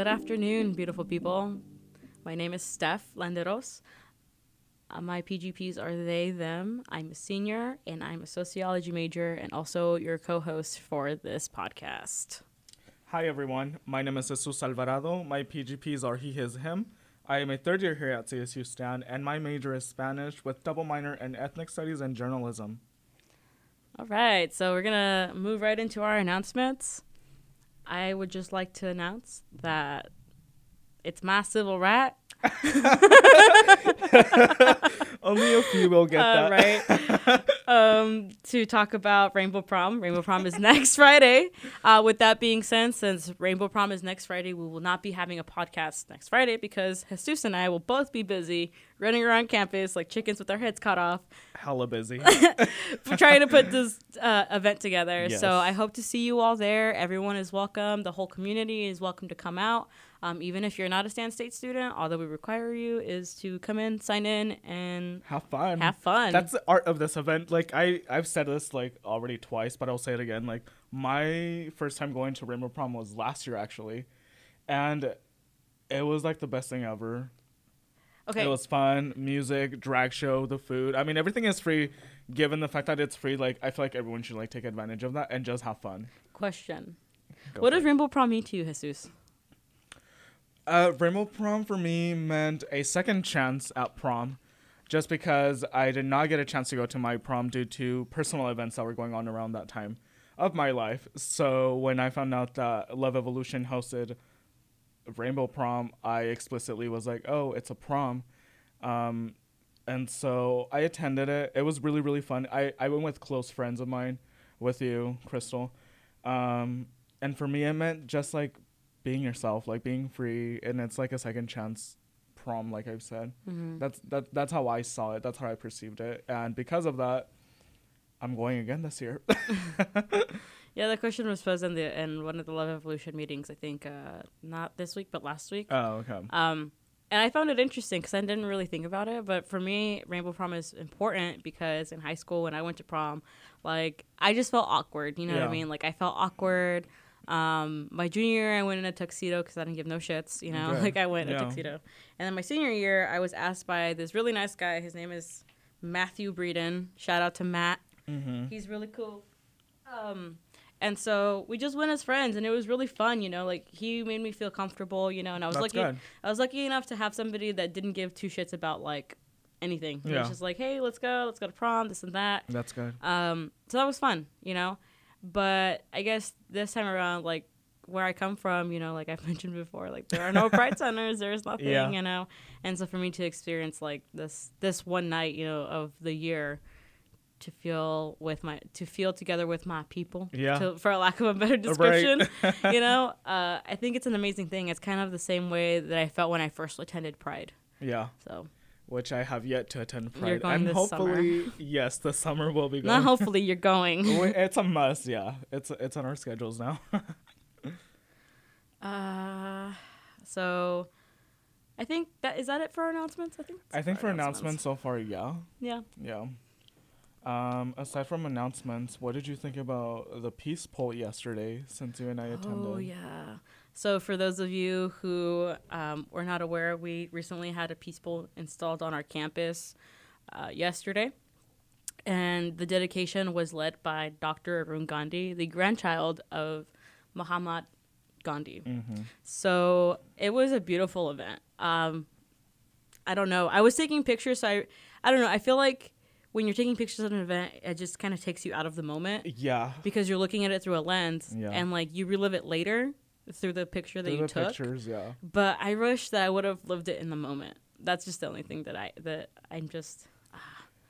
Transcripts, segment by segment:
Good afternoon, beautiful people. My name is Steph Landeros. Uh, my PGPs are they, them. I'm a senior and I'm a sociology major and also your co host for this podcast. Hi, everyone. My name is Jesus Alvarado. My PGPs are he, his, him. I am a third year here at CSU Stan, and my major is Spanish with double minor in ethnic studies and journalism. All right, so we're going to move right into our announcements. I would just like to announce that it's my civil right. Only a few will get Uh, that. right. um, to talk about Rainbow Prom. Rainbow Prom is next Friday. Uh, with that being said, since Rainbow Prom is next Friday, we will not be having a podcast next Friday because Jesus and I will both be busy running around campus like chickens with our heads cut off, Hella busy. for trying to put this uh, event together. Yes. So I hope to see you all there. Everyone is welcome. The whole community is welcome to come out. Um, even if you're not a Stan State student, all that we require you is to come in, sign in, and Have fun. have fun. That's the art of this event. Like I, I've said this like already twice, but I'll say it again. Like my first time going to Rainbow Prom was last year actually, and it was like the best thing ever. okay. It was fun, music, drag show, the food. I mean, everything is free. Given the fact that it's free, like I feel like everyone should like take advantage of that and just have fun. Question. Go what does. Rainbow Prom mean to you, Jesus? Uh, Rainbow Prom for me meant a second chance at prom, just because I did not get a chance to go to my prom due to personal events that were going on around that time of my life. So when I found out that Love Evolution hosted Rainbow Prom, I explicitly was like, "Oh, it's a prom," um, and so I attended it. It was really really fun. I I went with close friends of mine, with you, Crystal, um, and for me it meant just like being yourself, like being free, and it's like a second chance prom, like I've said. Mm-hmm. That's that that's how I saw it. That's how I perceived it, and because of that, I'm going again this year. Yeah, the question was posed in the in one of the Love Evolution meetings. I think uh, not this week, but last week. oh, okay. Um, and I found it interesting because I didn't really think about it. But for me, Rainbow Prom is important because in high school when I went to prom, like I just felt awkward. You know what I mean? Like I felt awkward. Um, my junior year, I went in a tuxedo because I didn't give no shits. You know, Okay. like I went in a tuxedo. And then my senior year, I was asked by this really nice guy. His name is Matthew Breeden. Shout out to Matt. Mm-hmm. He's really cool. Um, and so we just went as friends, and it was really fun. You know, like he made me feel comfortable. You know, and I was That's lucky. good. I was lucky enough to have somebody that didn't give two shits about like anything. Yeah. was just like, hey, let's go, let's go to prom, this and that. That's good. Um, so that was fun, you know. But I guess this time around, like where I come from, you know, like I've mentioned before, like there are no pride centers, there's nothing, Yeah. you know. And so for me to experience like this this one night, you know, of the year to feel with my to feel together with my people Yeah. to, for lack of a better description you know uh, i think it's an amazing thing it's kind of the same way that i felt when i first attended pride Yeah, so which I have yet to attend You're Pride, going and this summer. hopefully, yes, the summer will be going. not hopefully you're going it's a must. Yeah, it's it's on our schedules now. Uh, so I think that is that it for our announcements. I think. I think for announcements so far, yeah, Yeah. yeah. Um, aside from announcements, what did you think about the peace pole yesterday? Since you and I attended. Oh yeah. So for those of you who um, were not aware, we recently had a peace pole installed on our campus uh, yesterday, and the dedication was led by Dr. Arun Gandhi, the grandchild of Mahatma Gandhi. Mm-hmm. So it was a beautiful event. Um, I don't know. I was taking pictures. So I, I don't know. I feel like when you're taking pictures of an event, it just kind of takes you out of the moment Yeah. because you're looking at it through a lens, Yeah. and like you relive it later through the picture that Through you the took. pictures, yeah. But I wish that I would have lived it in the moment. That's just the only thing that I that I'm just.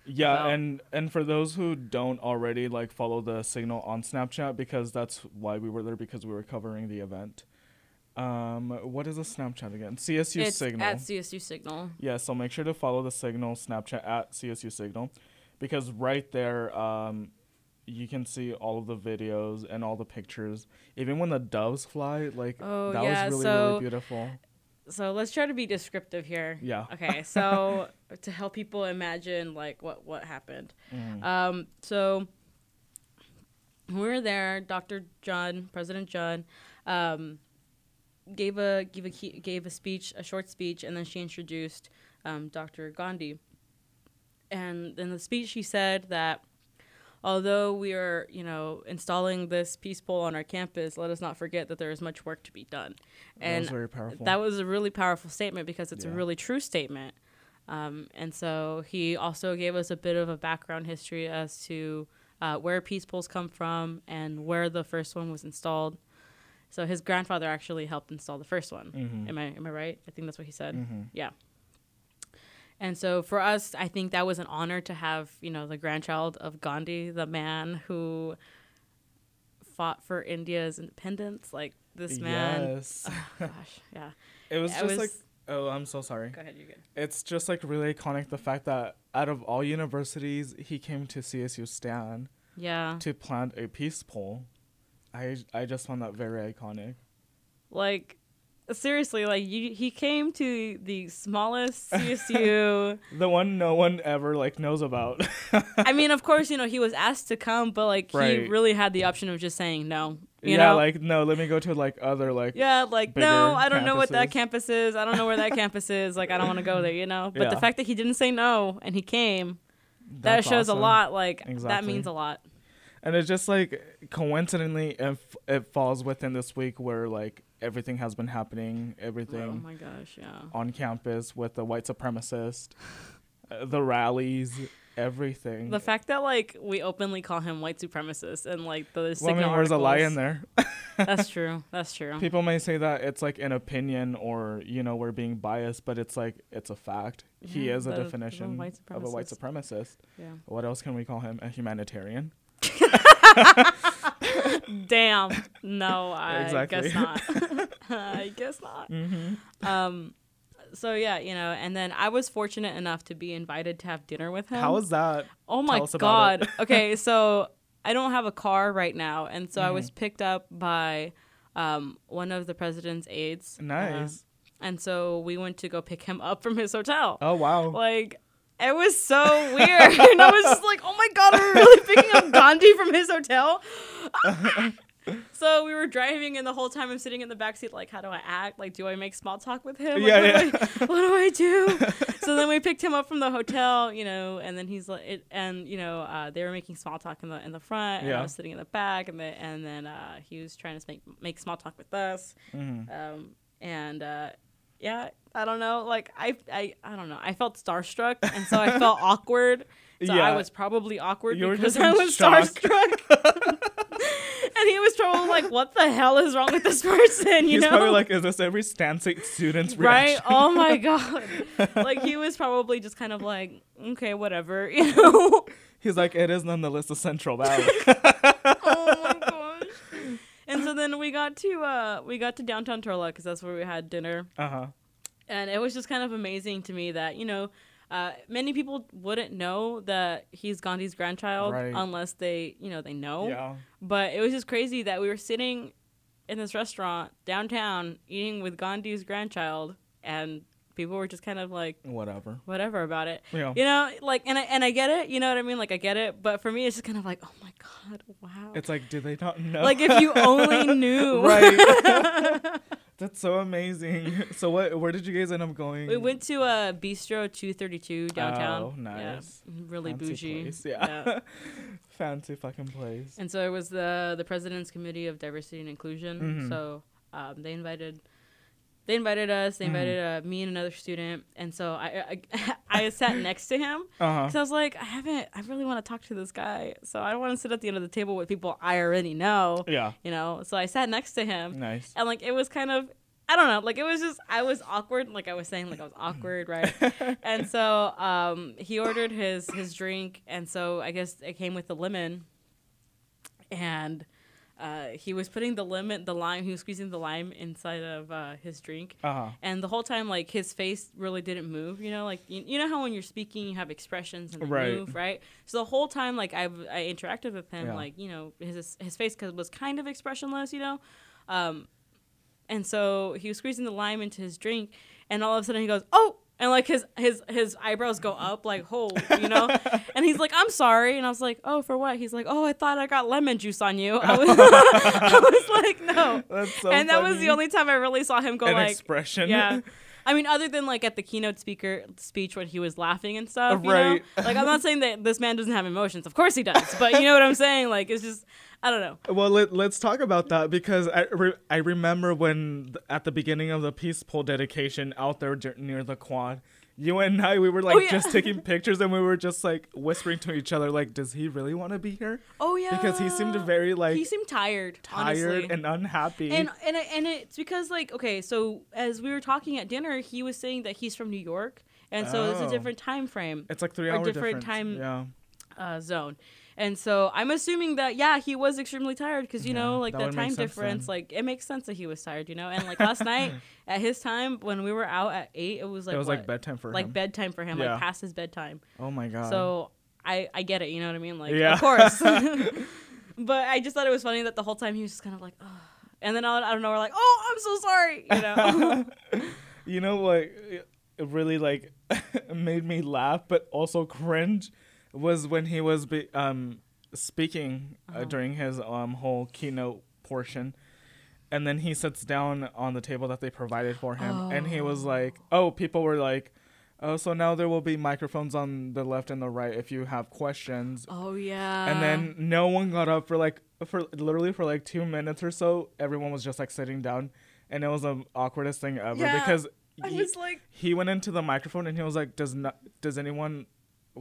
Yeah, Wow. and and for those who don't already like follow the signal on Snapchat because that's why we were there because we were covering the event. Um, what is a Snapchat again? CSU it's Signal. at CSU Signal. yeah, so make sure to follow the Signal Snapchat at CSU Signal, because right there, um, you can see all of the videos and all the pictures. Even when the doves fly, like Oh, that yeah, was really so- really beautiful. So let's try to be descriptive here. Yeah. Okay, so to help people imagine like what what happened. Mhm. Um, so we were there, Dr. John, President John, um, gave a gave a gave a speech, a short speech, and then she introduced um, Dr. Gandhi. And in the speech, she said that although we are, you know, installing this peace pole on our campus, let us not forget that there is much work to be done. that And was very powerful. that was a really powerful statement because it's a really true statement. Um, and so he also gave us a bit of a background history as to uh, where peace poles come from and where the first one was installed. So his grandfather actually helped install the first one. Mhm. Am I am I right? I think that's what he said. Mhm. Yeah. And so for us, I think that was an honor to have, you know, the grandchild of Gandhi, the man who fought for India's independence. Like this man. Yes. Oh, gosh, yeah. it was I just was- like oh, I'm so sorry. Go ahead, you're good. It's just like really iconic the fact that out of all universities, he came to CSU Stan Yeah. to plant a peace pole. I I just found that very iconic. Like seriously, like you, he came to the smallest CSU. The one no one ever like knows about. I mean, of course, you know, he was asked to come, but like he really had the option of just saying no. You yeah, know? like no, let me go to like other like yeah, like no, I don't know what that campus is. I don't know where that campus is. Like I don't want to go there, you know. But the fact that he didn't say no and he came, that shows awesome. a lot. Like that means a lot. And it's just like coincidentally, it, f- it falls within this week where like everything has been happening, Oh everything my gosh, yeah. on campus with the white supremacist, uh, the rallies, everything. The fact that like we openly call him white supremacist and like the well, I mean, there's a lie in there. That's true. That's true. People may say that it's like an opinion or you know we're being biased, but it's like it's a fact. he is a definition of a white supremacist. Yeah. What else can we call him? A humanitarian. Damn. No, I Exactly. guess not. I guess not. Mm-hmm. Um, so yeah, you know, and then I was fortunate enough to be invited to have dinner with him. How was that? Oh my Tell us about god. okay, so I don't have a car right now, and so I Mm-hmm. was picked up by um, one of the president's aides. uh, Nice. and so we went to go pick him up from his hotel. oh wow. Like it was so weird. and I was just like, oh my god, are we really picking up Gandhi from his hotel? so we were driving and the whole time I'm sitting in the back seat like, how do I act? Like, do I make small talk with him? Like, Yeah, what, Do I, what do I do? so then we picked him up from the hotel, you know, and then he's like, it, and you know, uh, they were making small talk in the in the front, and I was sitting in the back, and the, and then uh, he was trying to make make small talk with us, Mhm. um, and uh, yeah, I don't know, like I, I I don't know, I felt starstruck, and so I felt awkward. So I was probably awkward You because I was shock. starstruck. and he was probably like, "What the hell is wrong with this person?" You He's know, probably like, is this every Stan State student's right? Oh my god! like he was probably just kind of like, "Okay, whatever," you know. He's like, it is nonetheless the Central Valley. oh! And so then we got to uh we got to downtown Turlock because that's where we had dinner. uh huh. and it was just kind of amazing to me that you know uh, many people wouldn't know that he's Gandhi's grandchild Right. unless they you know they know Yeah. but it was just crazy that we were sitting in this restaurant downtown eating with Gandhi's grandchild and people were just kind of like Whatever. whatever about it Yeah. you know like and I, and I get it you know what I mean like I get it but for me it's just kind of like oh my god wow It's like, do they not know? like if you only knew right. That's so amazing. So what? Where did you guys end up going? We went to uh, Bistro 232 downtown. Oh, Yeah, nice. really Fancy bougie. place, Yeah. Fancy fucking place. And so it was the the president's committee of diversity and inclusion. Mhm. So um, they invited they invited us. They Mhm. invited uh, me and another student. And so I I, I sat next to him because I was like, I haven't. I really want to talk to this guy. So I don't want to sit at the end of the table with people I already know. Yeah. You know. So I sat next to him. Nice. and like it was kind of I don't know, like it was just I was awkward, like I was saying, like I was awkward, right? and so um, he ordered his his drink, and so I guess it came with the lemon, and uh, he was putting the lemon, the lime, he was squeezing the lime inside of uh, his drink. Uh huh. And the whole time, like his face really didn't move. You know, like you, you know how when you're speaking, you have expressions and they Right. move, right? So the whole time, like I I interacted with him, Yeah. like you know his his face 'cause was kind of expressionless, you know. Um, and so he was squeezing the lime into his drink, and all of a sudden he goes, "Oh!" And like his his his eyebrows go up like, "Oh," you know. and he's like, "I'm sorry." And I was like, "Oh, for what?" He's like, "Oh, I thought I got lemon juice on you." I was, I was like, "No." That's so and that was the only time I really saw him go An like, expression. yeah. I mean, other than like at the keynote speaker speech when he was laughing and stuff, you Right. know? Like I'm not saying that this man doesn't have emotions. Of course he does, but you know what I'm saying? Like it's just I don't know. Well, let, let's talk about that because I, re- I remember when th- at the beginning of the peace pole dedication out there near the quad, you and I we were like Oh, yeah. just taking pictures and we were just like whispering to each other like, does he really want to be here? Oh yeah, Because he seemed very like he seemed tired, tired honestly. and unhappy. and and and it's because like okay, so as we were talking at dinner, he was saying that he's from New York, and so it's a Oh. different time frame, it's like three or hour different difference. time- Yeah, uh, zone. And so I'm assuming that yeah, he was extremely tired because you Yeah, know like that the time difference, then. like it makes sense that he was tired, you know. And like last night at his time when we were out at eight, it was like it was what? like bedtime for like him. bedtime for him, Yeah. like past his bedtime. oh my god. So I I get it, you know what I mean? Like Yeah. of course. but I just thought it was funny that the whole time he was just kind of like, oh. and then I, I don't know, we're like, oh, I'm so sorry, you know. you know what it really like made me laugh but also cringe was when he was be, um speaking uh Uh-huh. during his um whole keynote portion and then he sits down on the table that they provided for him and he was like oh people were like oh so now there will be microphones on the left and the right if you have questions oh yeah. and then no one got up for like for literally for like two minutes or so everyone was just like sitting down and it was the awkwardest thing ever Yeah. because I he, was like, he went into the microphone and he was like does not does anyone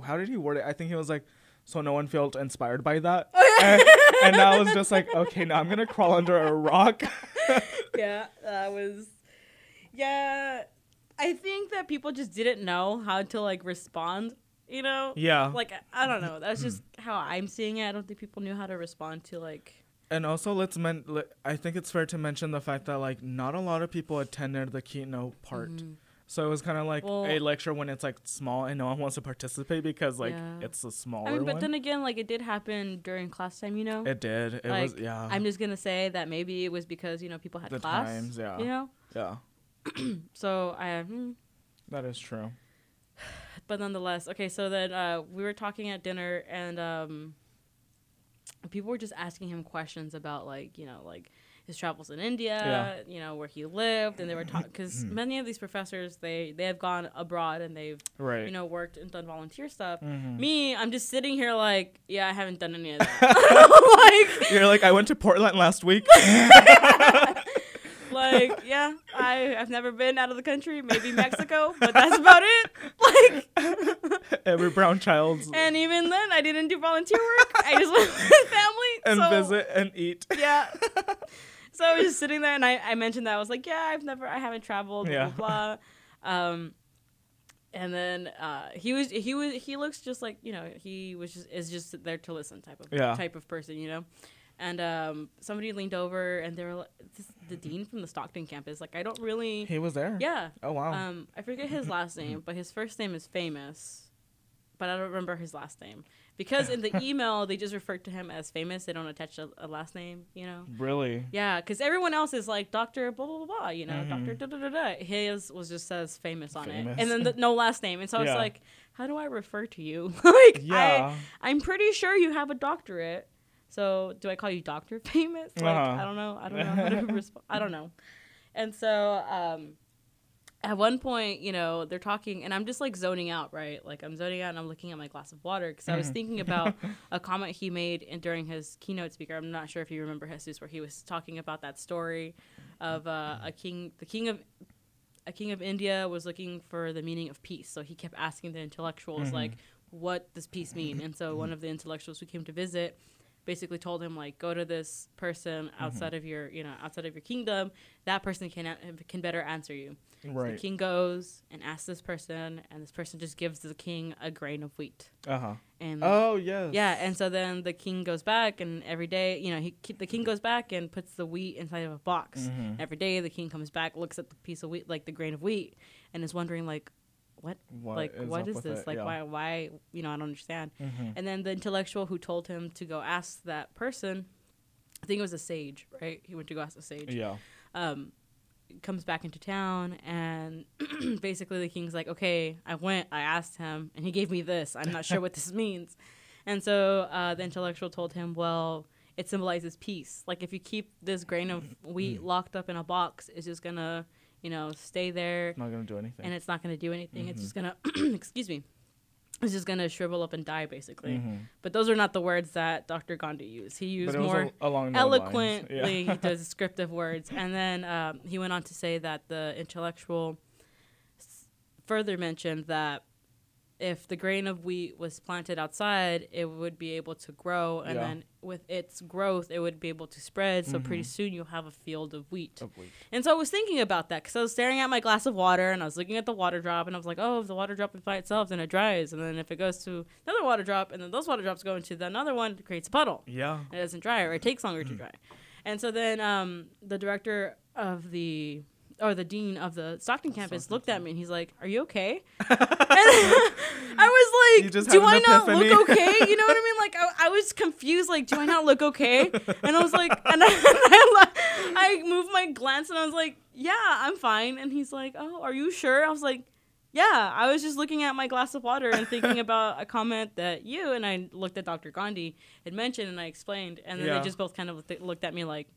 how did he word it i think he was like so no one felt inspired by that and, and i was just like okay now i'm gonna crawl under a rock yeah, that was, yeah. I think that people just didn't know how to like respond. You know. yeah Like I don't know. That's just how I'm seeing it. I don't think people knew how to respond to like. and also let's men i think it's fair to mention the fact that like not a lot of people attended the keynote part mm-hmm. So it was kind of like Well- a lecture when it's like small and no one wants to participate because like Yeah. it's a smaller I mean, but one then again, like it did happen during class time. You know. it did it like, was yeah I'm just gonna say that maybe it was because you know people had The class. times, yeah. You know. yeah So I. Hmm. that is true but nonetheless, okay. So then uh, we were talking at dinner, and um, people were just asking him questions about like you know like his travels in India, Yeah. you know where he lived, and they were taught because many of these professors they they have gone abroad and they've right you know worked and done volunteer stuff. Mhm. Me, I'm just sitting here like yeah, I haven't done any of that. like you're like i went to portland last week like yeah, I I've never been out of the country, maybe Mexico, but that's about it. Like. every brown child's And even then, I didn't do volunteer work. I just went with family. and so, visit and eat Yeah. so I was just sitting there, and I, I mentioned that I was like, yeah, I've never, I haven't traveled, blah Yeah. blah. blah. Um, and then uh, he was, he was, he looks just like you know, he was just is just there to listen type of Yeah. type of person, you know. And um, somebody leaned over, and they were like, this, the dean from the Stockton campus. Like, I don't really, he was there yeah. oh wow Um, I forget his last name, but his first name is famous. But I don't remember his last name because in the email they just referred to him as famous. They don't attach a, a last name, you know. really Yeah, because everyone else is like Doctor blah blah blah, blah you know, Mhm. Doctor da da da da. His was just says famous on Famous. it, and then the, no last name. And so it's Yeah. like, how do I refer to you? like, yeah I, I'm pretty sure you have a doctorate. So do I call you Doctor Famous? Like Uh-huh. I don't know. I don't know how to respond. I don't know. And so um, at one point, you know, they're talking, and I'm just like zoning out, right? Like I'm zoning out, and I'm looking at my glass of water because I was thinking about a comment he made in, during his keynote speaker. I'm not sure if you remember Jesus, where he was talking about that story of uh, a king, the king of a king of India was looking for the meaning of peace. So he kept asking the intellectuals, like, what does peace mean? And so one of the intellectuals who came to visit basically told him, like, go to this person outside of your, you know, outside of your kingdom. That person can can better answer you. So the king goes and asks this person, and this person just gives the king a grain of wheat. uh-huh And oh yes yeah, and so then the king goes back, and every day, you know, he the king goes back and puts the wheat inside of a box. Mhm. Every day, the king comes back, looks at the piece of wheat, like the grain of wheat, and is wondering, like, what, like, what is this? it? Like, Yeah. why, why, you know, I don't understand. Mhm. And then the intellectual who told him to go ask that person, I think it was a sage, right? He went to go ask a sage. yeah Um, comes back into town, and basically the king's like, "Okay, I went. I asked him, and he gave me this. I'm not sure what this means." And so uh, the intellectual told him, "Well, it symbolizes peace. Like if you keep this grain of wheat locked up in a box, it's just gonna, you know, stay there, Not gonna do anything. and it's not gonna do anything. Mm-hmm. It's just gonna, excuse me, it's just gonna shrivel up and die, basically." Mhm. But those are not the words that Dr. Gandhi used. He used But it was more al- eloquently Yeah. descriptive words. And then um, he went on to say that the intellectual s- further mentioned that if the grain of wheat was planted outside, it would be able to grow, and Yeah. then with its growth, it would be able to spread. So pretty Mhm. soon you'll have a field of wheat. Of wheat. And so I was thinking about that because I was staring at my glass of water and I was looking at the water drop and I was like, oh, if the water drop is by itself, then it dries. And then if it goes to another water drop and then those water drops go into the another one, it creates a puddle. Yeah. It doesn't dry or it takes longer Mm-hmm. to dry. And so then um, the director of the or the dean of the Stockton campus Stockton looked at me and he's like, "Are you okay?" and I was like, "Do I not look okay?" You know what I mean? Like I, I was confused. Like, do I not look okay? And I was like, and I, I, I moved my glance and I was like, "Yeah, I'm fine." And he's like, "Oh, are you sure?" I was like. Yeah, I was just looking at my glass of water and thinking about a comment that you and I looked at Dr. Gandhi had mentioned, and I explained, and then Yeah. they just both kind of looked at me like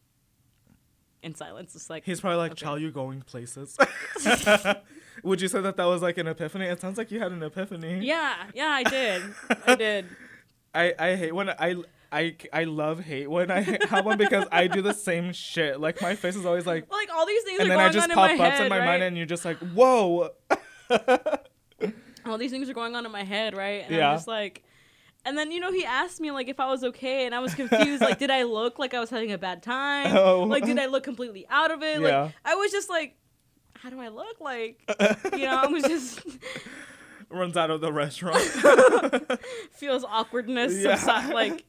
in silence. It's like He's probably like, Okay. "Chow, you going places?" Would you say that that was like an epiphany? It sounds like you had an epiphany. yeah, yeah, I did, I did. I I hate when I. I, I love hate when I have one because I do the same shit. Like my face is always like, Well, like all these things and are then going I just on in pop my up head, in my right? mind, and you're just like, whoa. all these things are going on in my head, right? And Yeah. I'm just like, and then you know he asked me like if I was okay, and I was confused. like, did I look like I was having a bad time? Oh. Like, did I look completely out of it? Yeah. Like, I was just like, how do I look? Like, you know, I was just Runs out of the restaurant. feels awkwardness. Yeah. subsi- like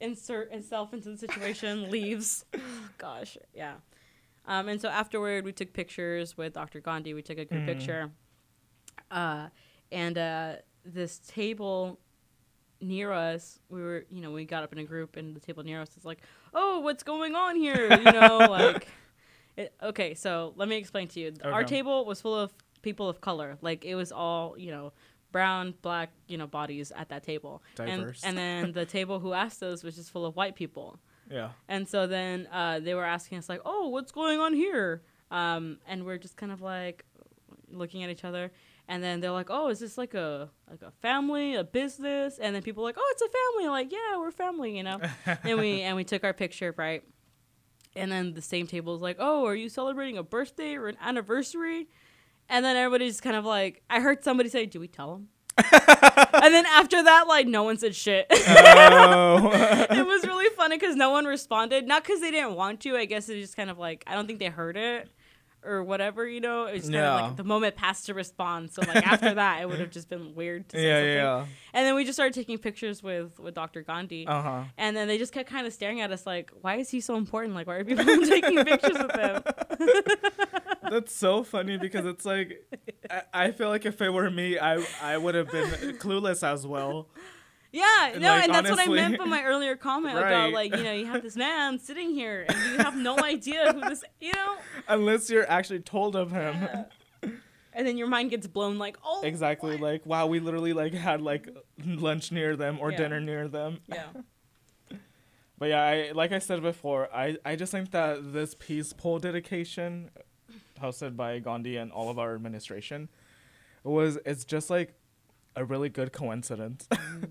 insert itself into the situation, leaves. Gosh, yeah. Um, and so afterward, we took pictures with Dr. Gandhi. We took a group Mhm. picture. Uh, and uh, this table near us, we were, you know, we got up in a group, and the table near us is like, "Oh, what's going on here?" You know, like. It, okay, so let me explain to you. Our table was full of people of color. Like it was all, you know, brown, black, you know, bodies at that table. Diverse. And, and then the table who asked us was just full of white people. yeah. And so then uh, they were asking us like, "Oh, what's going on here?" Um, and we're just kind of like looking at each other. And then they're like, "Oh, is this like a like a family, a business?" And then people are like, "Oh, it's a family." Like, "Yeah, we're family," you know. and we and we took our picture, right? And then the same table is like, "Oh, are you celebrating a birthday or an anniversary?" And then everybody's kind of like, I heard somebody say, "Do we tell them?" and then after that, like, no one said shit. Oh. it was really funny because no one responded. Not because they didn't want to. I guess it's just kind of like I don't think they heard it or whatever. You know, it was kind of Yeah. like the moment passed to respond. So like after that, it would have just been weird to say yeah, something. yeah. And then we just started taking pictures with with Dr. Gandhi. Uh huh. And then they just kept kind of staring at us like, why is he so important? Like, why are people taking pictures with him? That's so funny because it's like, I, I feel like if it were me, I I would have been clueless as well. Yeah, And, no, like, and that's what I meant by my earlier comment about like, you know, you have this man sitting here and you have no idea who this, you know, Unless you're actually told of him. and then your mind gets blown like, oh, Exactly. what? Like, wow, we literally like had like lunch near them or Yeah. dinner near them. yeah. But yeah, I like I said before, I I just think that this peace pole dedication, hosted by Gandhi and all of our administration, was it's just like a really good coincidence. Mm.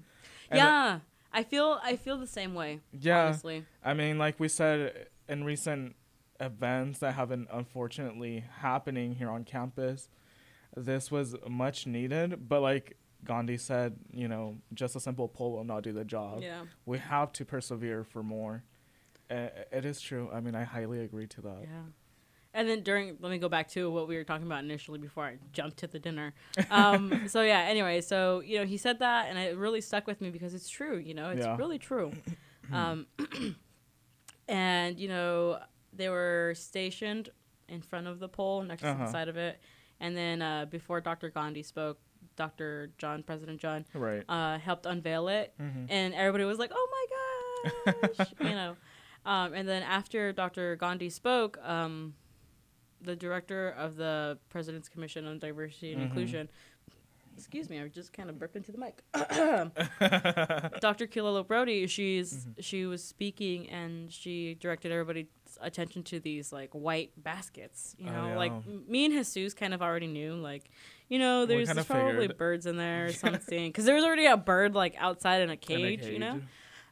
And, yeah, I feel I feel the same way. Yeah. honestly. I mean, like we said in recent events that have been unfortunately happening here on campus, this was much needed. But like Gandhi said, you know, just a simple pole will not do the job. Yeah, We have to persevere for more. Uh, it is true. I mean, I highly agree to that. yeah. And then during, let me go back to what we were talking about initially before I jumped to the dinner. Um, so yeah. Anyway, so you know, he said that, and it really stuck with me because it's true. You know, it's Yeah. really true. Um, and you know, they were stationed in front of the pole next to Uh-huh. the side of it, and then uh, before Dr. Gandhi spoke, Dr. John, President John, Right. uh, helped unveil it, hmm and everybody was like, "Oh my gosh," you know. Um, and then after Dr. Gandhi spoke, um, the director of the President's Commission on Diversity and Mhm. Inclusion. Excuse me, I just kind of burped into the mic. Dr. Kilolo Brody, she's Mm-hmm. she was speaking and she directed everybody's attention to these like white baskets. You Oh, know, yeah. like m- me and Jesus kind of already knew, like, you know, there's, there's probably birds in there or something because there was already a bird like outside in a In a cage, you know.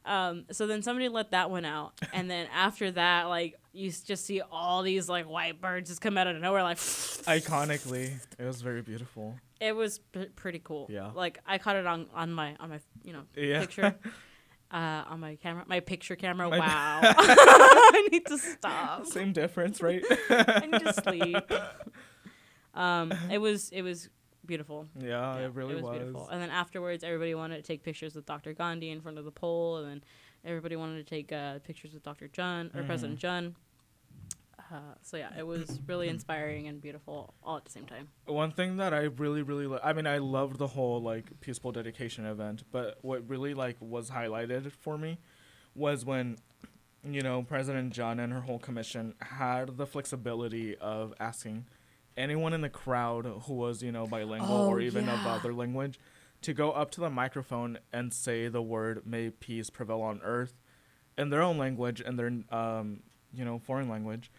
Um, so then somebody let that one out, and then after that, like you just see all these like white birds just come out of nowhere, like Iconically, it was very beautiful. it was p- pretty cool. Yeah. like I caught it on on my on my you know Yeah. picture. Uh, on my camera, my picture camera. My- wow, I need to stop. Same difference, right? I need to sleep. Um, it was it was beautiful. yeah, Yeah, it really was. beautiful. And then afterwards, everybody wanted to take pictures with Dr. Gandhi in front of the pole, and then everybody wanted to take uh, pictures with Dr. Junn or Mhm. President Junn. Uh, so yeah, it was really inspiring and beautiful all at the same time. One thing that I really, really, li- I mean, I loved the whole like peaceful dedication event, but what really like was highlighted for me was when, you know, President John and her whole commission had the flexibility of asking anyone in the crowd who was, you know, bilingual Oh, or even of yeah. other language to go up to the microphone and say the word "May peace prevail on earth" in their own language and their, um, you know, foreign language.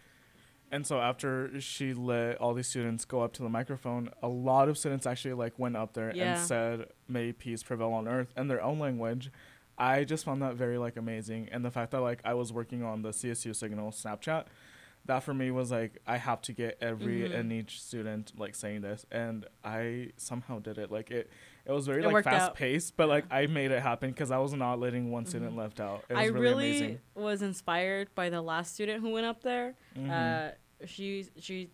And so after she let all these students go up to the microphone, a lot of students actually like went up there Yeah. and said, "May peace prevail on earth" in their own language. I just found that very like amazing, and the fact that like I was working on the CSU Signal Snapchat, that for me was like I have to get every Mhm. and each student like saying this, and I somehow did it. Like it, it was very It like fast out. paced, but like I made it happen because I was not letting one student Mhm. left out. It was I really, really amazing. was inspired by the last student who went up there. Mhm. Uh, she she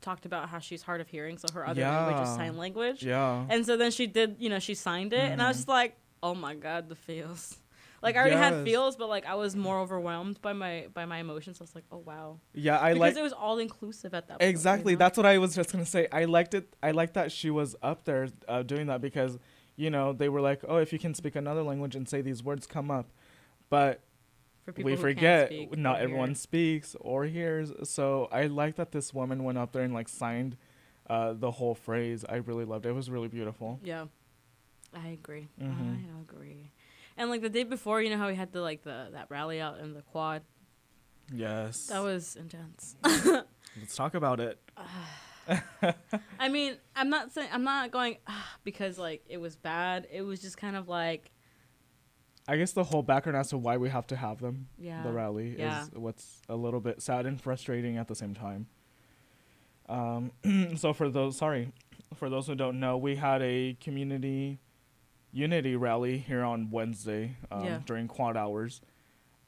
talked about how she's hard of hearing, so her other language is sign language. yeah. And so then she did, you know, she signed it, and I was Mhm. just like, oh my god, the feels. Like I already had Yes. feels, but like I was more overwhelmed by my by my emotions. I was like, oh wow, yeah, I like because like it was all inclusive at that. point, you Exactly. know? That's what I was just gonna say. I liked it. I liked that she was up there uh, doing that because, you know, they were like, "Oh, if you can speak another language and say these words, come up." But For we who can't forget speak not or everyone hear. speaks or hears. So I like that this woman went up there and like signed uh, the whole phrase. I really loved it. It was really beautiful. Yeah, I agree. Mhm. I agree. And like the day before, you know how we had the like the that rally out in the quad. Yes. That was intense. Let's talk about it. I mean, I'm not saying I'm not going ah, because like it was bad. It was just kind of like I guess the whole background as to why we have to have them, yeah. the rally, Yeah. is what's a little bit sad and frustrating at the same time. Um, so for those, sorry, for those who don't know, we had a community unity rally here on Wednesday um, Yeah. during quad hours,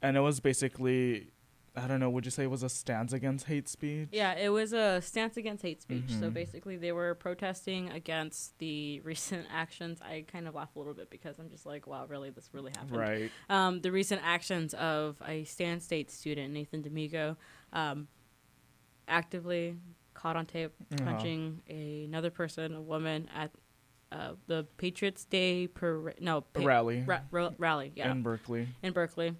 and it was basically, I don't know, would you say it was a stance against hate speech? Yeah, it was a stance against hate speech. So Mhm. basically, they were protesting against the recent actions. I kind of laugh a little bit because I'm just like, wow, really, this really happened. Right. Um, the recent actions of a Stan State student, Nathan Damigo, um, actively caught on tape Uh-huh. punching another person, a woman, at uh, the Patriots Day parade. No, pa- rally ra- ra- rally. Yeah, in Berkeley. in Berkeley.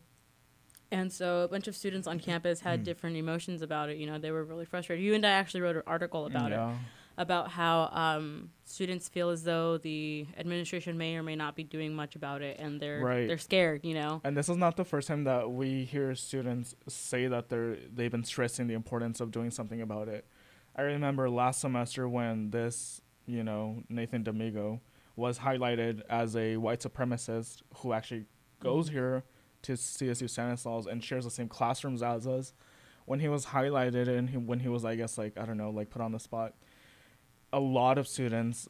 And so a bunch of students on campus had Mm. different emotions about it. You know, they were really frustrated. You and I actually wrote an article about it, about how um, students feel as though the administration may or may not be doing much about it, and they're Right. they're scared. You know, And this is not the first time that we hear students say that they're they've been stressing the importance of doing something about it. I remember last semester when this, you know, Nathan Damigo was highlighted as a white supremacist who actually goes Mhm. here to CSU Stanislaus and shares the same classrooms as us. When he was highlighted and he, when he was, I guess, like I don't know, like put on the spot, a lot of students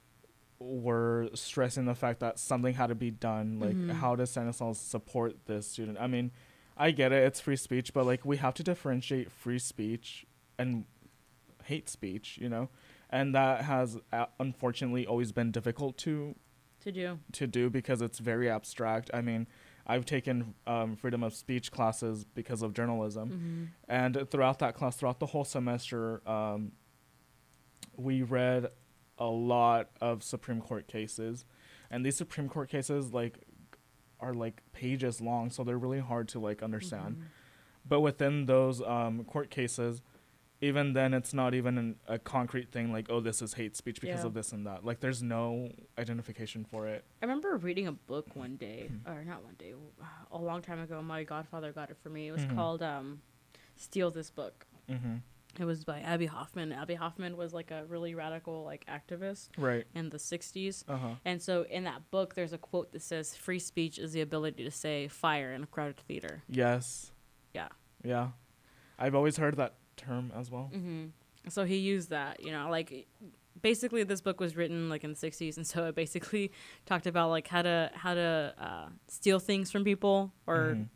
were stressing the fact that something had to be done. Like, Mhm. how does Stanislaus support this student? I mean, I get it, it's free speech, but like we have to differentiate free speech and hate speech, you know, and that has uh, unfortunately always been difficult to to do. to do because it's very abstract. I mean, I've taken um, freedom of speech classes because of journalism, hmm and throughout that class, throughout the whole semester, um, we read a lot of Supreme Court cases, and these Supreme Court cases like are like pages long, so they're really hard to like understand. Mm-hmm. But within those um, court cases, even then it's not even an, a concrete thing like oh this is hate speech because Yeah. of this and that like there's no identification for it I remember reading a book one day, Hmm. or not one day, a long time ago. My godfather got it for me. It was Mhm. called um, "Steal This Book." mm-hmm. It was by Abbie Hoffman. Abbie Hoffman was like a really radical like activist right in the '60s, uh-huh and so in that book, there's a quote that says, "Free speech is the ability to say fire in a crowded theater." yes Yeah. yeah i've always heard that term as well hmm So he used that, you know, like basically this book was written like in the 60s and so it basically talked about like how to how to uh, steal things from people or Mhm.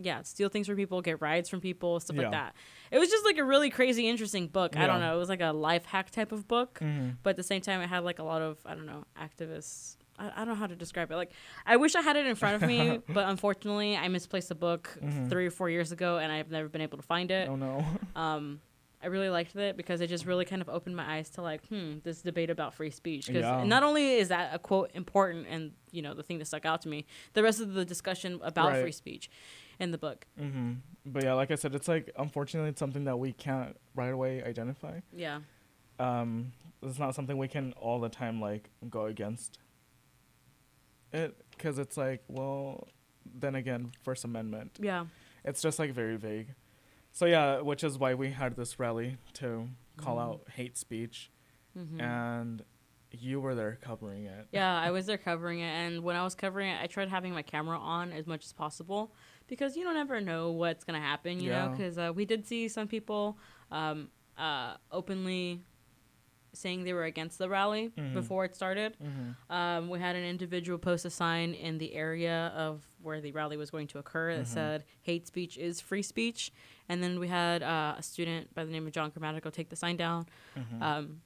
yeah, steal things from people, get rides from people, stuff Yeah. like that. It was just like a really crazy interesting book. I don't know, it was like a life hack type of book, Mhm. but at the same time it had like a lot of I don't know, activists I, I don't know how to describe it. Like, I wish I had it in front of me, but unfortunately, I misplaced the book Mhm. three or four years ago, and I've never been able to find it oh no um, I really liked it because it just really kind of opened my eyes to like, hmm, this debate about free speech. Because Yeah. not only is that a quote important and you know the thing that stuck out to me, the rest of the discussion about Right. free speech in the book. hmm But yeah, like I said, it's like unfortunately it's something that we can't right away identify. Yeah, Um, it's not something we can all the time like go against. It because it's like well, then again, First Amendment. yeah, It's just like very vague. So yeah, which is why we had this rally to call Mhm. out hate speech, hmm and you were there covering it. yeah. I was there covering it, and when I was covering it, I tried having my camera on as much as possible because you don't ever know what's gonna happen. You know, because uh, we did see some people um, uh, openly saying they were against the rally Mhm. before it started. Mm-hmm. Um, we had an individual post a sign in the area of where the rally was going to occur that Mhm. said "Hate speech is free speech," and then we had uh, a student by the name of John Grammatical take the sign down Mm-hmm. um,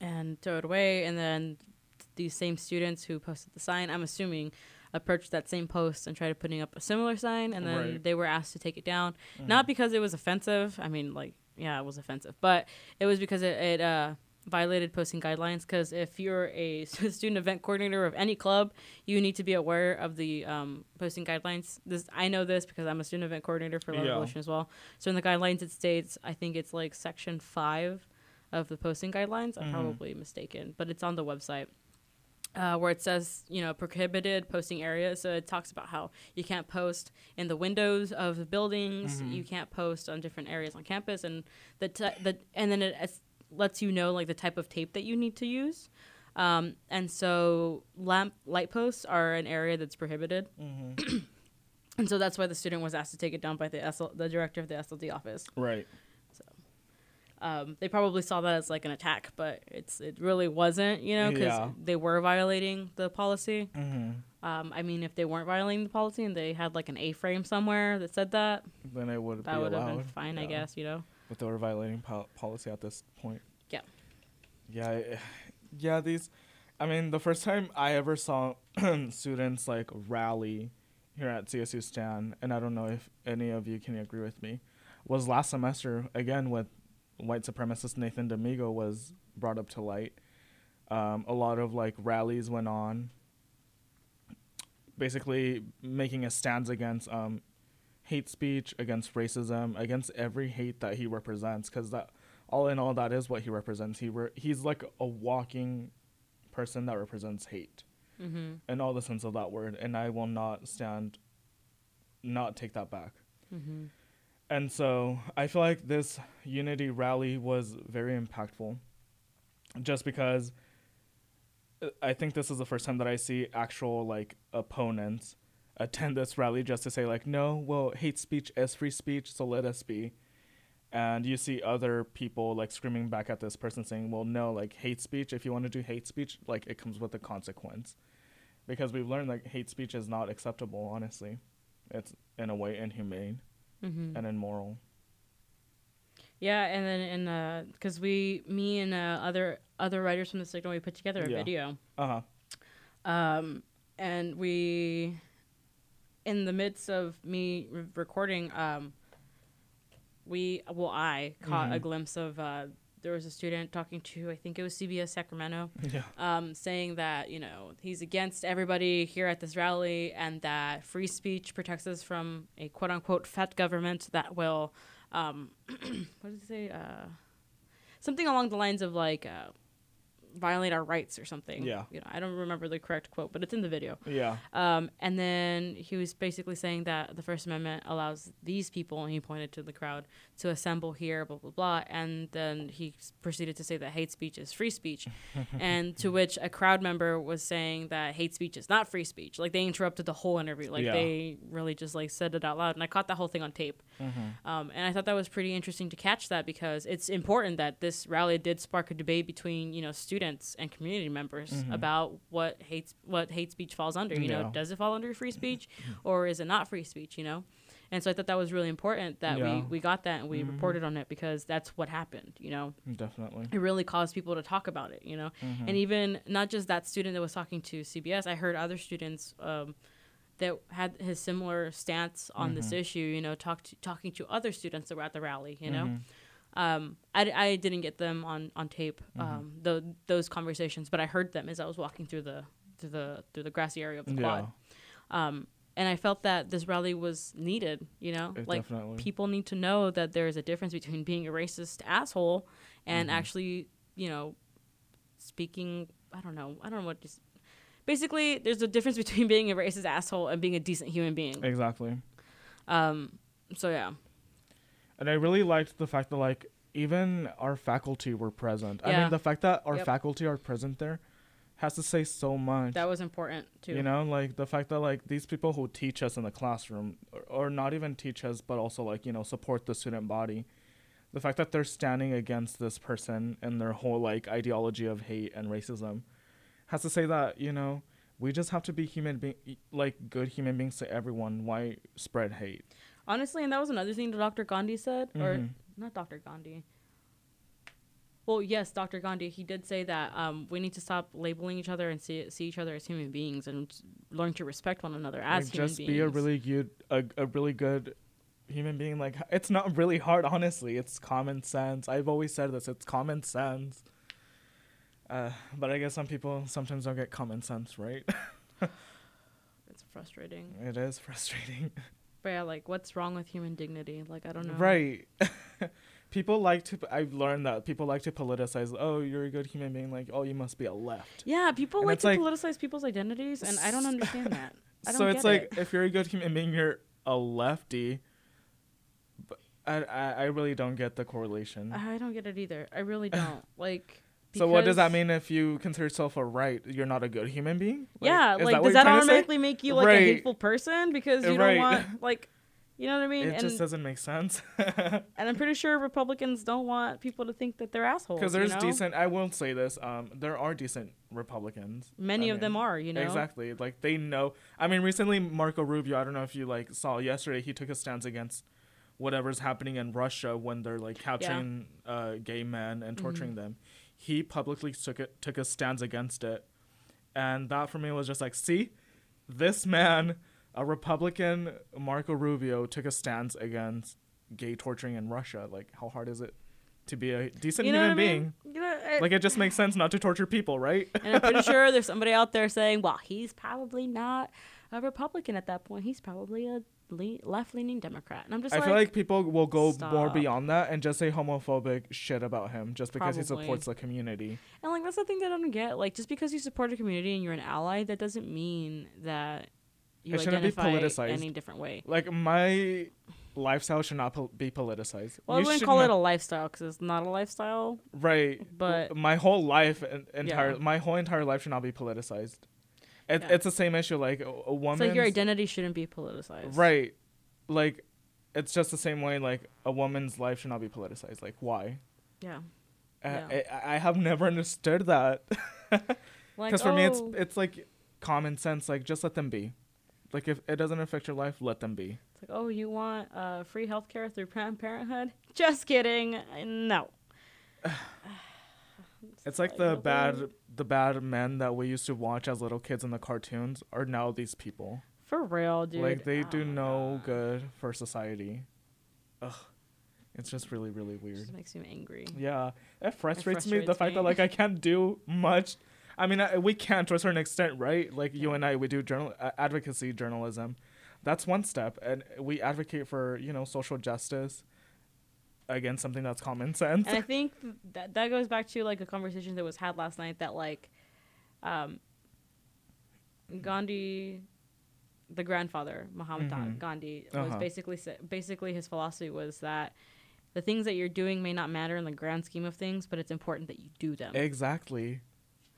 and throw it away, and then these same students who posted the sign, I'm assuming, approached that same post and tried putting up a similar sign, and then Right. they were asked to take it down, Mm-hmm. not because it was offensive. I mean, like, yeah, it was offensive, but it was because it, it uh, violated posting guidelines. Because if you're a student event coordinator of any club, you need to be aware of the um, posting guidelines. This I know this because I'm a student event coordinator for Love Yeah. Revolution as well. So in the guidelines, it states I think it's like section five of the posting guidelines. I'm Mhm. probably mistaken, but it's on the website. Uh, where it says, you know, prohibited posting areas. So it talks about how you can't post in the windows of the buildings. Mhm. You can't post on different areas on campus, and the t- the and then it lets you know like the type of tape that you need to use. Um, and so lamp light posts are an area that's prohibited, Mm-hmm. and so that's why the student was asked to take it down by the SL- the director of the SLD office. Right. Um, they probably saw that as like an attack, but it's it really wasn't, you know, because Yeah. they were violating the policy. Mm-hmm. Um, I mean, if they weren't violating the policy and they had like an A-frame somewhere that said that, Then it would that would have been fine, I guess, you know. But they were violating pol- policy at this point. Yeah. Yeah. I- Yeah. These. I mean, the first time I ever saw students like rally here at CSU Stan, and I don't know if any of you can agree with me, was last semester again with white supremacist Nathan Damigo was brought up to light. Um, a lot of like rallies went on, basically making a stance against um, hate speech, against racism, against every hate that he represents. Because that, all in all, that is what he represents. He re- he's like a walking person that represents hate Mm-hmm. in all the sense of that word, and I will not stand, not take that back. Mm-hmm. And so I feel like this unity rally was very impactful just because uh, I think this is the first time that I see actual like opponents attend this rally just to say like no, well, hate speech is free speech, so let us be. And you see other people like screaming back at this person saying, "Well, no, like hate speech, if you want to do hate speech, like it comes with a consequence." Because we've learned like hate speech is not acceptable, honestly. It's in a way inhumane Mm-hmm. and immoral. Yeah, and then in the because we, me and uh, other other writers from the signal, we put together a Yeah. video, Uh huh. um, and we, in the midst of me re- recording, um, we well, I caught a Mhm. glimpse of uh, there was a student talking to I think it was CBS Sacramento, Yeah. um, saying that you know he's against everybody here at this rally and that free speech protects us from a quote unquote fat government that will um, what did he say? Uh, something along the lines of like uh, violate our rights or something. Yeah. You know, I don't remember the correct quote, but it's in the video. Yeah. Um, and then he was basically saying that the First Amendment allows these people, and he pointed to the crowd, to assemble here, blah, blah, blah. And then he proceeded to say that hate speech is free speech. and to which a crowd member was saying that hate speech is not free speech. Like they interrupted the whole interview. Like Yeah. they really just like said it out loud. And I caught that whole thing on tape. Mm-hmm. Um, and I thought that was pretty interesting to catch that because it's important that this rally did spark a debate between you know students and community members about what hate what hate speech falls under. You Yeah. know, does it fall under free speech or is it not free speech? You know, and so I thought that was really important that Yeah. we we got that and we reported on it because that's what happened. You know, Definitely. it really caused people to talk about it. You know, Mm-hmm. and even not just that student that was talking to CBS, I heard other students. Um, that had his similar stance on Mm-hmm. this issue, you know, talk to, talking to other students that were at the rally, you know. Mm-hmm. Um, I, I didn't get them on, on tape, Mm-hmm. um, the, those conversations, but I heard them as I was walking through the through the through the grassy area of the quad. Yeah. Um, and I felt that this rally was needed, you know, It like definitely. people need to know that there is a difference between being a racist asshole and Mm-hmm. actually, you know, speaking. I don't know. I don't know what. Just, basically, there's a difference between being a racist asshole and being a decent human being. Exactly. Um, so yeah, And I really liked the fact that like even our faculty were present. Yeah. I mean the fact that our Yep. faculty are present there has to say so much. that was important too. You know, like the fact that like these people who teach us in the classroom or, or not even teach us but also like, you know, support the student body. The fact that they're standing against this person and their whole like ideology of hate and racism has to say that, you know, we just have to be human being like good human beings to everyone. Why spread hate? Honestly, and that was another thing that Dr. Gandhi said, or Mhm. not Dr. Gandhi. Well, yes, Dr. Gandhi. He did say that um, we need to stop labeling each other and see see each other as human beings and learn to respect one another as like human just beings. be a really good a, a really good human being like it's not really hard honestly it's common sense i've always said this it's common sense uh, but i guess some people sometimes don't get common sense right It's frustrating. it is frustrating But yeah, like, what's wrong with human dignity? Like, I don't know. right people like to i've learned that people like to politicize oh you're a good human being like oh you must be a left Yeah, people And like to like- politicize people's identities, and I don't understand that. I don't so it's like it. if you're a good human being you're a lefty but I, I i really don't get the correlation I don't get it either. I really don't. Like. So what does that mean if you consider yourself a right? You're not a good human being? Like, yeah, like what does that trying to say? automatically make you like a hateful person because you Right. don't want like, you know what I mean? It and just doesn't make sense. and I'm pretty sure Republicans don't want people to think that they're assholes. Because you there's know? decent. I won't say this. Um, there are decent Republicans. Many I of them are, you know. Exactly. Like they know. I mean, recently Marco Rubio. I don't know if you like saw yesterday. He took a stance against whatever's happening in Russia when they're like capturing uh, gay men and torturing Mm-hmm. them. He publicly took it took a stance against it, and that for me was just like, see, this man, a Republican, Marco Rubio, took a stance against gay torturing in Russia. Like, how hard is it to be a decent You know human I being? mean? You know, I- Like, it just makes sense not to torture people, right? and I'm pretty sure there's somebody out there saying, "Well, he's probably not a Republican at that point. He's probably a le- left-leaning Democrat." And I'm just I like, feel like people will go more beyond that and just say homophobic shit about him just because he supports the community. and like that's the thing that I don't get. Like, just because you support a community and you're an ally, that doesn't mean that you It shouldn't be politicized. any different way. Like my lifestyle should not be politicized. Well, You I wouldn't call it a lifestyle because it's not a lifestyle. right. but- my whole life en- entire Yeah. my whole entire life should not be politicized. It, Yeah. It's the same issue. Like a, a woman. like your identity shouldn't be politicized. Right. Like, it's just the same way. Like a woman's life should not be politicized. Like why? Yeah. I- Yeah. I, I have never understood that. Like, Because for me, it's oh, it's like common sense. Like just let them be. Like if it doesn't affect your life, let them be. It's like, oh, you want uh, free healthcare through Planned Parenthood? Just kidding. No. It's like the bad the bad men that we used to watch as little kids in the cartoons are now these people. For real, dude. Like they Oh do no God. good for society. Ugh. It's just really really It weird. just makes me angry. Yeah, it frustrates, me the frustrates fact me. that like I can't do much. I mean, I, we can to a certain extent, right? Like you and I, we do journal uh, advocacy journalism. That's one step, and we advocate for you know social justice. Again something that's common sense. and I think that that goes back to like a conversation that was had last night that like, um, Gandhi, the grandfather Mahatma Mhm. Gandhi was Uh-huh. basically basically his philosophy was that the things that you're doing may not matter in the grand scheme of things, but it's important that you do them. exactly.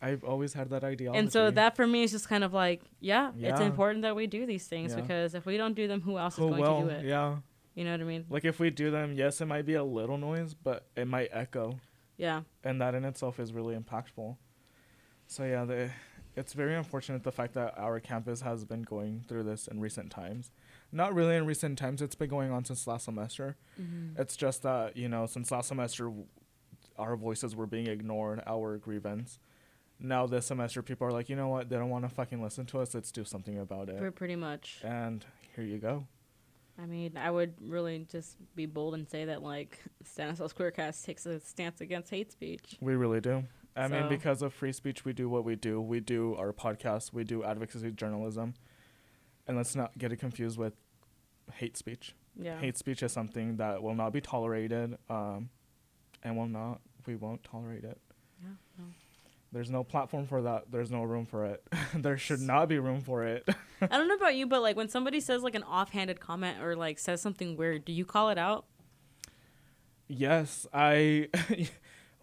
I've always had that ideology. and so that for me is just kind of like, yeah, it's important that we do these things Yeah. because if we don't do them, who else is going will? to do it? Yeah. You know what I mean? Like if we do them, yes, it might be a little noise, but it might echo, Yeah. and that in itself is really impactful. So yeah, the, it's very unfortunate the fact that our campus has been going through this in recent times. Not really in recent times; it's been going on since last semester. Mm-hmm. It's just that you know, since last semester, our voices were being ignored, our grievance. Now this semester, people are like, you know what? They don't want to fucking listen to us. Let's do something about it. pretty much. And here you go. I mean, I would really just be bold and say that like Stanislaus Queercast takes a stance against hate speech. We really do. I mean, because of free speech, we do what we do. We do our podcast. We do advocacy journalism. And let's not get it confused with hate speech. Yeah. Hate speech is something that will not be tolerated, um, and will not. We won't tolerate it. Yeah, no. There's no platform for that. There's no room for it. there should not be room for it. I don't know about you, but like when somebody says like an offhanded comment or like says something weird, do you call it out? yes, I,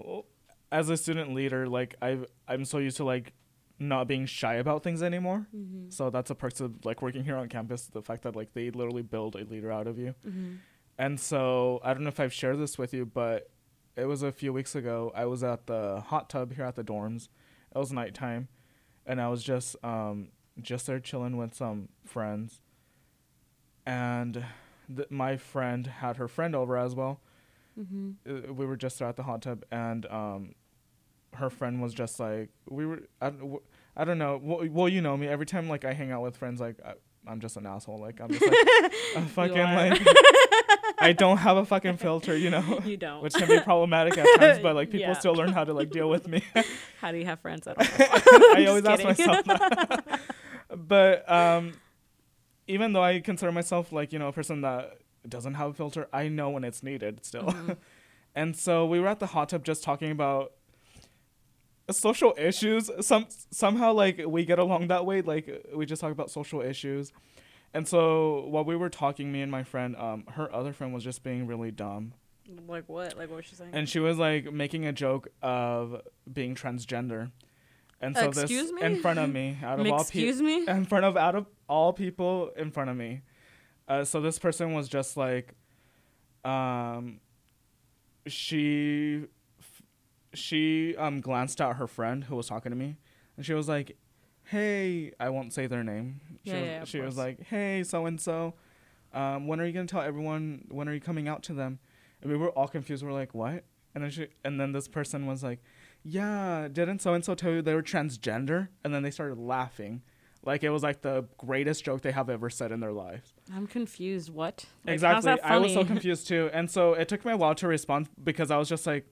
as a student leader, like I, I'm so used to like not being shy about things anymore. Mm-hmm. So that's a perks of like working here on campus. The fact that like they literally build a leader out of you. Mm-hmm. And so I don't know if I've shared this with you, but it was a few weeks ago. I was at the hot tub here at the dorms. It was nighttime, and I was just um just there chilling with some friends. And th- my friend had her friend over as well. Mm-hmm. Uh, We were just there at the hot tub, and um, her friend was just like we were. I, don't- don't know. Well, well, you know me. Every time like I hang out with friends, like I, I'm just an asshole. Like I'm just like a fucking like. I don't have a fucking filter, you know, You don't. which can be problematic at times. But like people Yeah. still learn how to like deal with me. How do you have friends? I don't. I always ask myself that. but um, even though I consider myself like you know a person that doesn't have a filter, I know when it's needed still. Mhm. and so we were at the hot tub just talking about social issues. Some somehow like we get along that way. Like we just talk about social issues. And so while we were talking, me and my friend, um, her other friend was just being really dumb. Like what? Like what was she saying? and she was like making a joke of being transgender and so Excuse this me? in front of me out of all people me? in front of out of all people in front of me uh, so this person was just like um she she um glanced at her friend who was talking to me and she was like hey i won't say their name she Yeah, was, yeah, she was like hey so and so um when are you going to tell everyone when are you coming out to them and we were all confused. We're like, what? And then she, and then this person was like, yeah, didn't so and so tell you they were transgender? And then they started laughing, like it was like the greatest joke they have ever said in their lives. I'm confused. What? Like, how's exactly. I was so confused too, and so it took me a while to respond because I was just like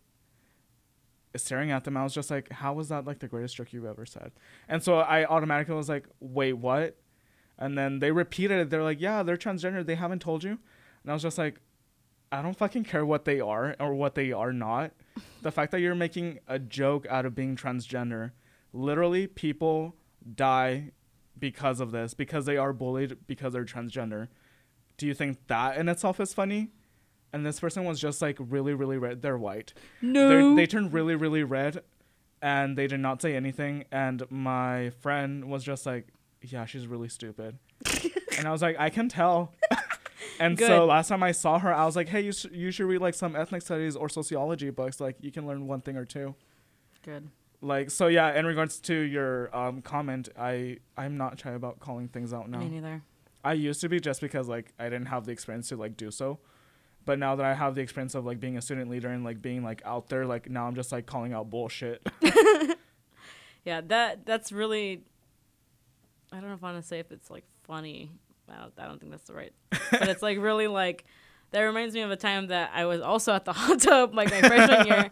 staring at them. I was just like, how was that like the greatest joke you've ever said? And so I automatically was like, wait, what? And then they repeated it. They're like, yeah, they're transgender. They haven't told you. And I was just like, I don't fucking care what they are or what they are not. The fact that you're making a joke out of being transgender, literally, people die because of this, because they are bullied because they're transgender. Do you think that in itself is funny? And this person was just like really, really red. They're white. No. They're, they turned really, really red and they did not say anything. And my friend was just like, yeah, she's really stupid. and I was like, I can tell. and Good. so last time I saw her, I was like, hey, you, sh- you should read like some ethnic studies or sociology books. Like, you can learn one thing or two. Good. Like, so yeah, in regards to your um, comment, I, I'm not shy about calling things out now. Me neither. I used to be just because like I didn't have the experience to like do so. But now that I have the experience of like being a student leader and like being like out there, like now I'm just like calling out bullshit. Yeah, that that's really. I don't know if I want to say if it's like funny. I don't, I don't think that's the right. but it's like really like. That reminds me of a time that I was also at the hot tub, like my freshman year,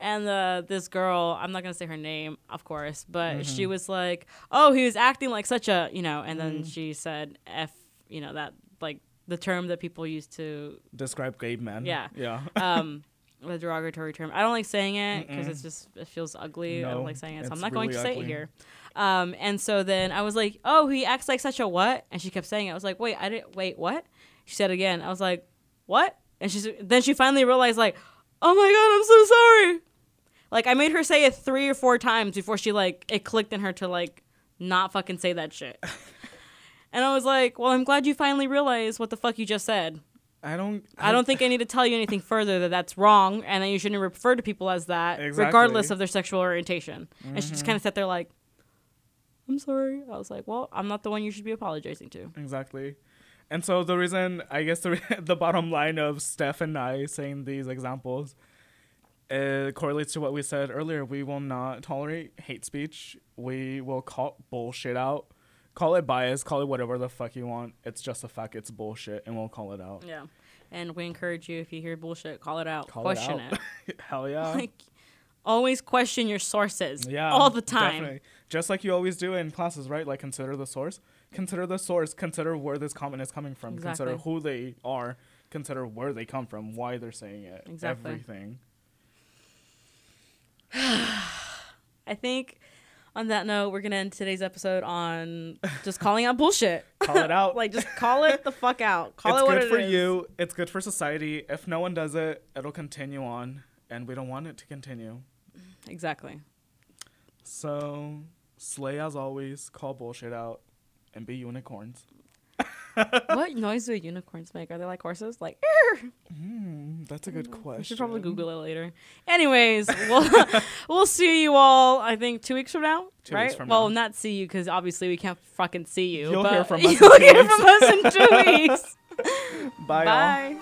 and uh, this girl, I'm not gonna say her name, of course, but she Mhm. was like, "Oh, he was acting like such a," you know, and then Mhm. she said, "F," you know, that like the term that people use to Describe gay men. Yeah. Yeah. um the derogatory term. I don't like saying it because it's just it feels ugly. I don't like saying it, so I'm not going to really say it here. Um, and so then I was like, "Oh, he acts like such a what?" And she kept saying it. I was like, "Wait, I didn't wait. What?" She said it again. I was like, "What?" And she's then she finally realized like, "Oh my god, I'm so sorry." Like I made her say it three or four times before she like it clicked in her to like not fucking say that shit. and I was like, "Well, I'm glad you finally realized what the fuck you just said." I don't. I don't think I need to tell you anything further that that's wrong and that you shouldn't refer to people as that, Exactly. regardless of their sexual orientation. And she just Mhm. kind of sat there like, I'm sorry. I was like, well, I'm not the one you should be apologizing to. Exactly. And so the reason, I guess, the, re- the bottom line of Steph and I saying these examples uh, correlates to what we said earlier. We will not tolerate hate speech. We will call bullshit out. Call it bias. Call it whatever the fuck you want. It's just a fact. It's bullshit, and we'll call it out. Yeah. And we encourage you, if you hear bullshit, call it out. Call question it. it. Hell yeah. like, always question your sources. yeah. All the time. Definitely. Just like you always do in classes, right? Like consider the source. Consider the source. Consider where this comment is coming from. Exactly. Consider who they are. Consider where they come from. Why they're saying it. Exactly. Everything. I think on that note, we're going to end today's episode on just calling out bullshit. Call it out. like, just call it the fuck out. Call it's it what it is. It's good for you. It's good for society. If no one does it, it'll continue on, and we don't want it to continue. Exactly. So, slay as always. Call bullshit out, and be unicorns. What noise do unicorns make? Are they like horses? Like, Hmm, that's a good question. we should probably Google it later. Anyways, we'll we'll see you all. I think two weeks from now, Two right? weeks from well, now. not see you because obviously we can't fucking see you. You'll but hear from us You'll hear from us in two weeks. Bye. Bye.